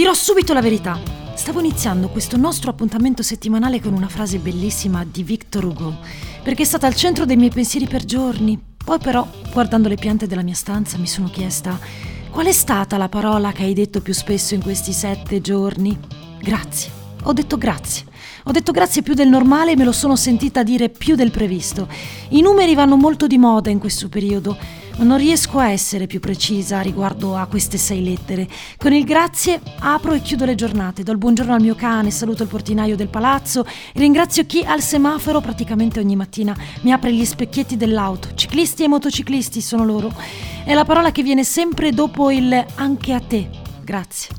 Dirò subito la verità. Stavo iniziando questo nostro appuntamento settimanale con una frase bellissima di Victor Hugo, perché è stata al centro dei miei pensieri per giorni. Poi però, guardando le piante della mia stanza, mi sono chiesta qual è stata la parola che hai detto più spesso in questi sette giorni? Grazie. Ho detto grazie. Ho detto grazie più del normale e me lo sono sentita dire più del previsto. I numeri vanno molto di moda in questo periodo, ma non riesco a essere più precisa riguardo a queste sei lettere. Con il grazie apro e chiudo le giornate, do il buongiorno al mio cane, saluto il portinaio del palazzo, ringrazio chi al semaforo praticamente ogni mattina mi apre gli specchietti dell'auto. Ciclisti e motociclisti sono loro. È la parola che viene sempre dopo il anche a te. Grazie.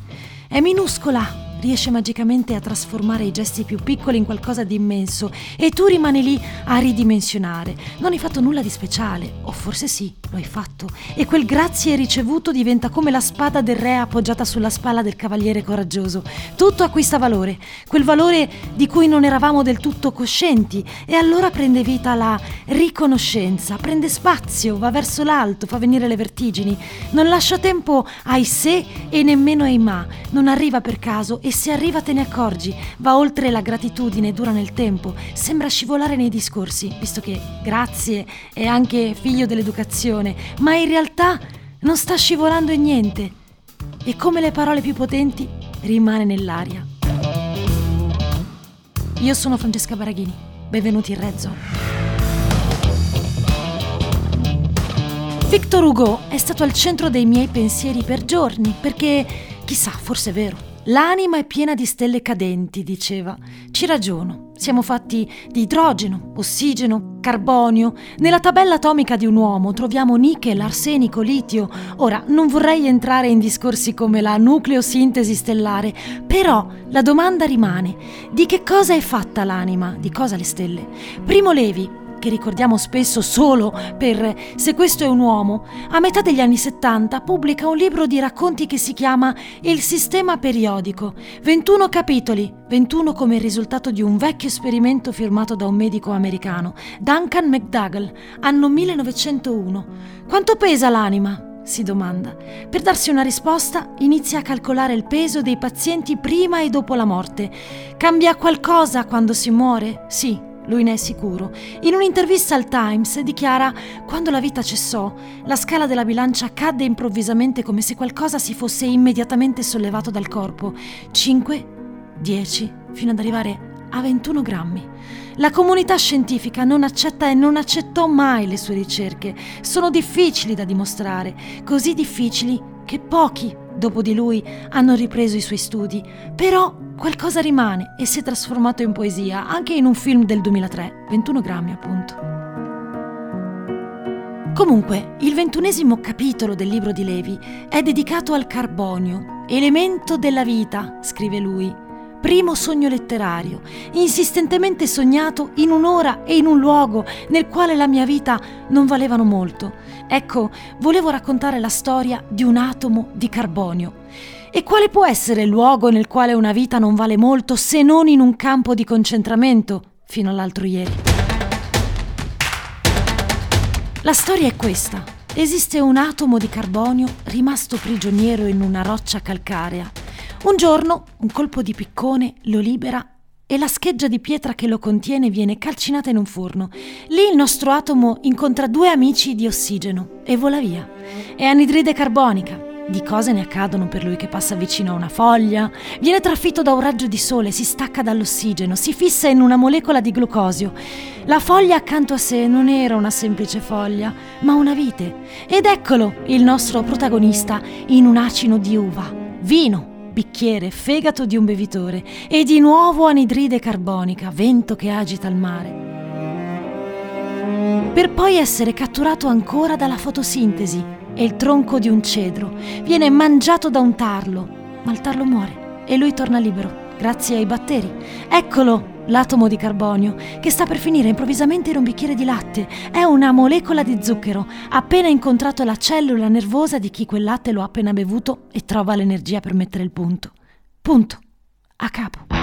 È minuscola, riesce magicamente a trasformare i gesti più piccoli in qualcosa di immenso e tu rimani lì a ridimensionare. Non hai fatto nulla di speciale, o forse sì, lo hai fatto, e quel grazie ricevuto diventa come la spada del re appoggiata sulla spalla del cavaliere coraggioso. Tutto acquista valore, quel valore di cui non eravamo del tutto coscienti, e allora prende vita la riconoscenza, prende spazio, va verso l'alto, fa venire le vertigini, non lascia tempo ai se e nemmeno ai ma, non arriva per caso e se arriva te ne accorgi, va oltre la gratitudine, dura nel tempo, sembra scivolare nei discorsi, visto che grazie è anche figlio dell'educazione, ma in realtà non sta scivolando in niente e come le parole più potenti rimane nell'aria. Io sono Francesca Baraghini, benvenuti in Rezzo. Victor Hugo è stato al centro dei miei pensieri per giorni, perché chissà, forse è vero. L'anima è piena di stelle cadenti, diceva. Ci ragiono. Siamo fatti di idrogeno, ossigeno, carbonio. Nella tabella atomica di un uomo troviamo nickel, arsenico, litio. Ora, non vorrei entrare in discorsi come la nucleosintesi stellare, però la domanda rimane: di che cosa è fatta l'anima? Di cosa le stelle? Primo Levi, che ricordiamo spesso solo per Se questo è un uomo, a metà degli anni 70 pubblica un libro di racconti che si chiama Il sistema periodico. 21 capitoli, 21 come il risultato di un vecchio esperimento firmato da un medico americano, Duncan McDougall, anno 1901. Quanto pesa l'anima? si domanda. Per darsi una risposta inizia a calcolare il peso dei pazienti prima e dopo la morte. Cambia qualcosa quando si muore? Sì, lui ne è sicuro. In un'intervista al Times dichiara: Quando la vita cessò, la scala della bilancia cadde improvvisamente come se qualcosa si fosse immediatamente sollevato dal corpo. 5, 10, fino ad arrivare a 21 grammi. La comunità scientifica non accetta e non accettò mai le sue ricerche. Sono difficili da dimostrare, così difficili che pochi dopo di lui hanno ripreso i suoi studi. Però qualcosa rimane e si è trasformato in poesia, anche in un film del 2003, 21 grammi appunto. Comunque, il ventunesimo capitolo del libro di Levi è dedicato al carbonio, elemento della vita, scrive lui. Primo sogno letterario, insistentemente sognato in un'ora e in un luogo nel quale la mia vita non valevano molto. Ecco, volevo raccontare la storia di un atomo di carbonio. E quale può essere il luogo nel quale una vita non vale molto se non in un campo di concentramento, fino all'altro ieri? La storia è questa. Esiste un atomo di carbonio rimasto prigioniero in una roccia calcarea. Un giorno un colpo di piccone lo libera e la scheggia di pietra che lo contiene viene calcinata in un forno. Lì il nostro atomo incontra due amici di ossigeno e vola via. È anidride carbonica, di cose ne accadono per lui che passa vicino a una foglia, viene trafitto da un raggio di sole, si stacca dall'ossigeno, si fissa in una molecola di glucosio. La foglia accanto a sé non era una semplice foglia, ma una vite. Ed eccolo il nostro protagonista in un acino di uva, vino, bicchiere, fegato di un bevitore e di nuovo anidride carbonica, vento che agita il mare. Per poi essere catturato ancora dalla fotosintesi è il tronco di un cedro. Viene mangiato da un tarlo, ma il tarlo muore e lui torna libero, grazie ai batteri. Eccolo l'atomo di carbonio, che sta per finire improvvisamente in un bicchiere di latte. È una molecola di zucchero, appena incontrato la cellula nervosa di chi quel latte lo ha appena bevuto e trova l'energia per mettere il punto. Punto. A capo.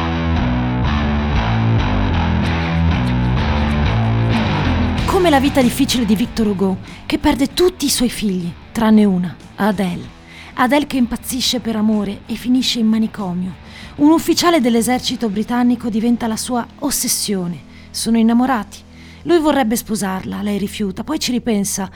come la vita difficile di Victor Hugo, che perde tutti i suoi figli, tranne una, Adele. Adele che impazzisce per amore e finisce in manicomio. Un ufficiale dell'esercito britannico diventa la sua ossessione. Sono innamorati. Lui vorrebbe sposarla, lei rifiuta, poi ci ripensa,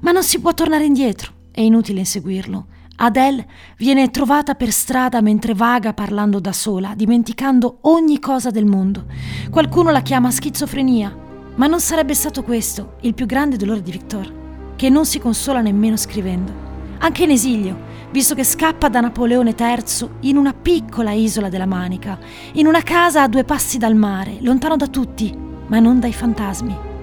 ma non si può tornare indietro. È inutile inseguirlo. Adele viene trovata per strada mentre vaga parlando da sola, dimenticando ogni cosa del mondo. Qualcuno la chiama schizofrenia, ma non sarebbe stato questo il più grande dolore di Victor, che non si consola nemmeno scrivendo. Anche in esilio, visto che scappa da Napoleone III in una piccola isola della Manica, in una casa a due passi dal mare, lontano da tutti, ma non dai fantasmi.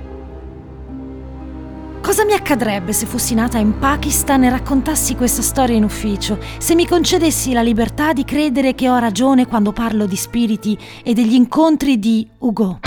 Cosa mi accadrebbe se fossi nata in Pakistan e raccontassi questa storia in ufficio, se mi concedessi la libertà di credere che ho ragione quando parlo di spiriti e degli incontri di Hugo?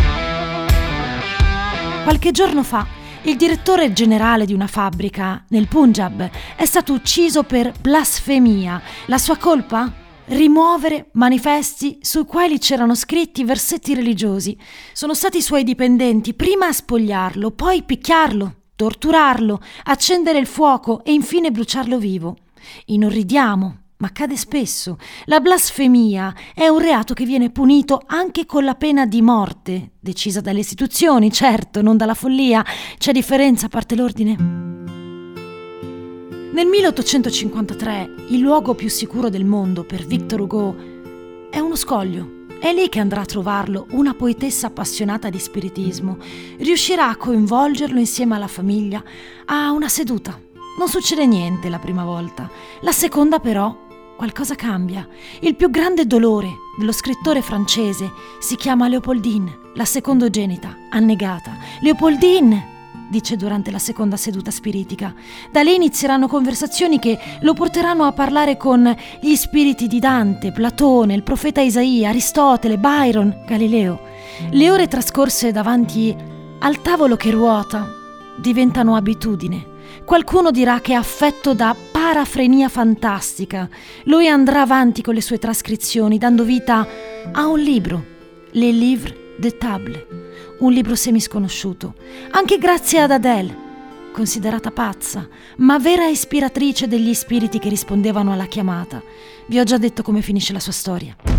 Qualche giorno fa, il direttore generale di una fabbrica nel Punjab è stato ucciso per blasfemia. La sua colpa? Rimuovere manifesti sui quali c'erano scritti versetti religiosi. Sono stati i suoi dipendenti prima a spogliarlo, poi picchiarlo, torturarlo, accendere il fuoco e infine bruciarlo vivo. Inorridiamo, ma accade spesso. La blasfemia è un reato che viene punito anche con la pena di morte, decisa dalle istituzioni, certo, non dalla follia. C'è differenza a parte l'ordine. Nel 1853 il luogo più sicuro del mondo per Victor Hugo è uno scoglio è lì che andrà a trovarlo una poetessa appassionata di spiritismo. Riuscirà a coinvolgerlo insieme alla famiglia a una seduta. Non succede niente la prima volta. La seconda però qualcosa cambia. Il più grande dolore dello scrittore francese si chiama Leopoldine, la secondogenita, annegata. Leopoldine! dice durante la seconda seduta spiritica. Da lì inizieranno conversazioni che lo porteranno a parlare con gli spiriti di Dante, Platone, il profeta Isaia, Aristotele, Byron, Galileo. Le ore trascorse davanti al tavolo che ruota diventano abitudine. Qualcuno dirà che è affetto da parafrenia fantastica. Lui andrà avanti con le sue trascrizioni, dando vita a un libro, Les Livres de Table un libro semisconosciuto, anche grazie ad Adele, considerata pazza, ma vera ispiratrice degli spiriti che rispondevano alla chiamata. Vi ho già detto come finisce la sua storia.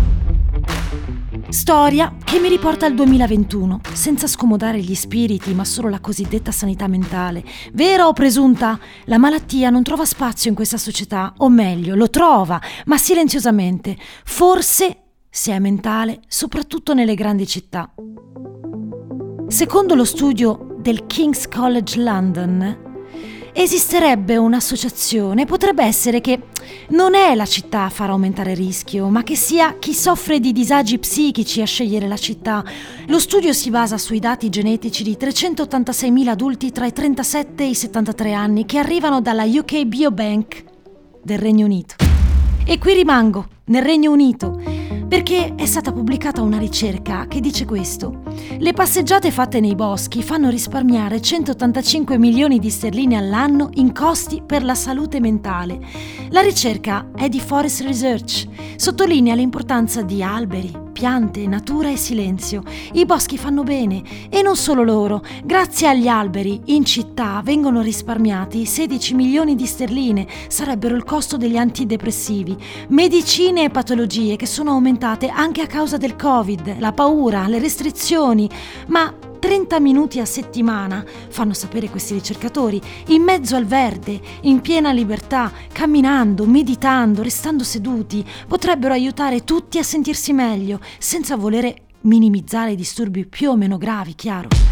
Storia che mi riporta al 2021, senza scomodare gli spiriti, ma solo la cosiddetta sanità mentale. Vera o presunta, la malattia non trova spazio in questa società, o meglio, lo trova, ma silenziosamente. Forse, se è mentale, soprattutto nelle grandi città. Secondo lo studio del King's College London, esisterebbe un'associazione, potrebbe essere che non è la città a far aumentare il rischio, ma che sia chi soffre di disagi psichici a scegliere la città. Lo studio si basa sui dati genetici di 386.000 adulti tra i 37 e i 73 anni che arrivano dalla UK Biobank del Regno Unito. E qui rimango, nel Regno Unito perché è stata pubblicata una ricerca che dice questo. Le passeggiate fatte nei boschi fanno risparmiare 185 milioni di sterline all'anno in costi per la salute mentale. La ricerca è di Forest Research, sottolinea l'importanza di alberi, piante, natura e silenzio. I boschi fanno bene e non solo loro. Grazie agli alberi in città vengono risparmiati 16 milioni di sterline, sarebbero il costo degli antidepressivi, medicine e patologie che sono aumentate anche a causa del Covid, la paura, le restrizioni, ma 30 minuti a settimana, fanno sapere questi ricercatori, in mezzo al verde, in piena libertà, camminando, meditando, restando seduti, potrebbero aiutare tutti a sentirsi meglio, senza volere minimizzare i disturbi più o meno gravi, chiaro.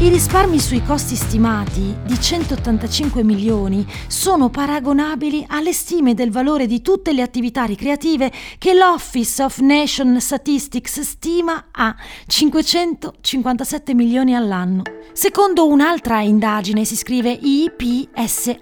I risparmi sui costi stimati di 185 milioni sono paragonabili alle stime del valore di tutte le attività ricreative che l'Office of Nation Statistics stima a 557 milioni all'anno. Secondo un'altra indagine si scrive IPSOS.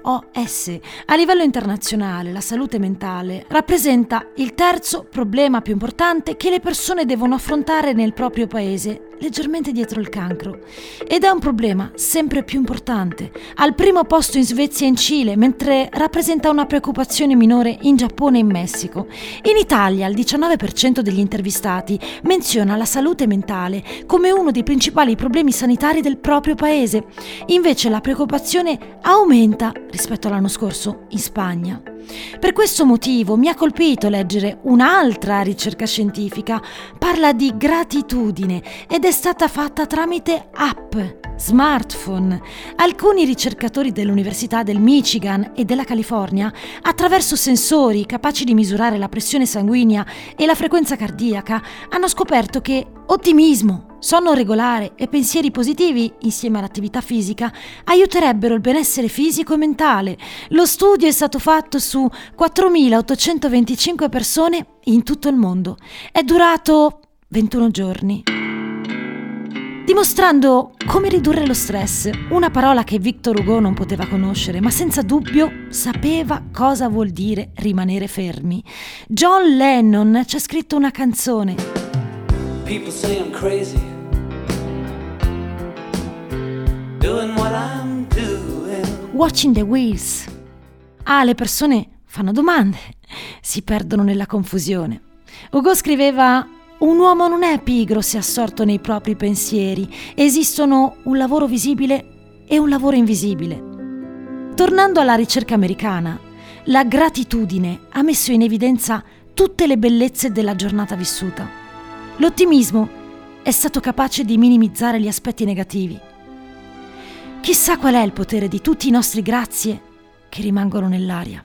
A livello internazionale la salute mentale rappresenta il terzo problema più importante che le persone devono affrontare nel proprio paese leggermente dietro il cancro. Ed è un problema sempre più importante, al primo posto in Svezia e in Cile, mentre rappresenta una preoccupazione minore in Giappone e in Messico. In Italia il 19% degli intervistati menziona la salute mentale come uno dei principali problemi sanitari del proprio paese. Invece la preoccupazione aumenta rispetto all'anno scorso in Spagna. Per questo motivo mi ha colpito leggere un'altra ricerca scientifica. Parla di gratitudine ed è stata fatta tramite app, smartphone. Alcuni ricercatori dell'Università del Michigan e della California, attraverso sensori capaci di misurare la pressione sanguigna e la frequenza cardiaca, hanno scoperto che ottimismo, sonno regolare e pensieri positivi, insieme all'attività fisica, aiuterebbero il benessere fisico e mentale. Lo studio è stato fatto su 4.825 persone in tutto il mondo. È durato 21 giorni. Dimostrando come ridurre lo stress, una parola che Victor Hugo non poteva conoscere, ma senza dubbio sapeva cosa vuol dire rimanere fermi. John Lennon ci ha scritto una canzone. People say I'm crazy. Doing what I'm doing. Watching the wheels. Ah, le persone fanno domande, si perdono nella confusione. Hugo scriveva un uomo non è pigro se assorto nei propri pensieri. Esistono un lavoro visibile e un lavoro invisibile. Tornando alla ricerca americana, la gratitudine ha messo in evidenza tutte le bellezze della giornata vissuta. L'ottimismo è stato capace di minimizzare gli aspetti negativi. Chissà qual è il potere di tutti i nostri grazie che rimangono nell'aria.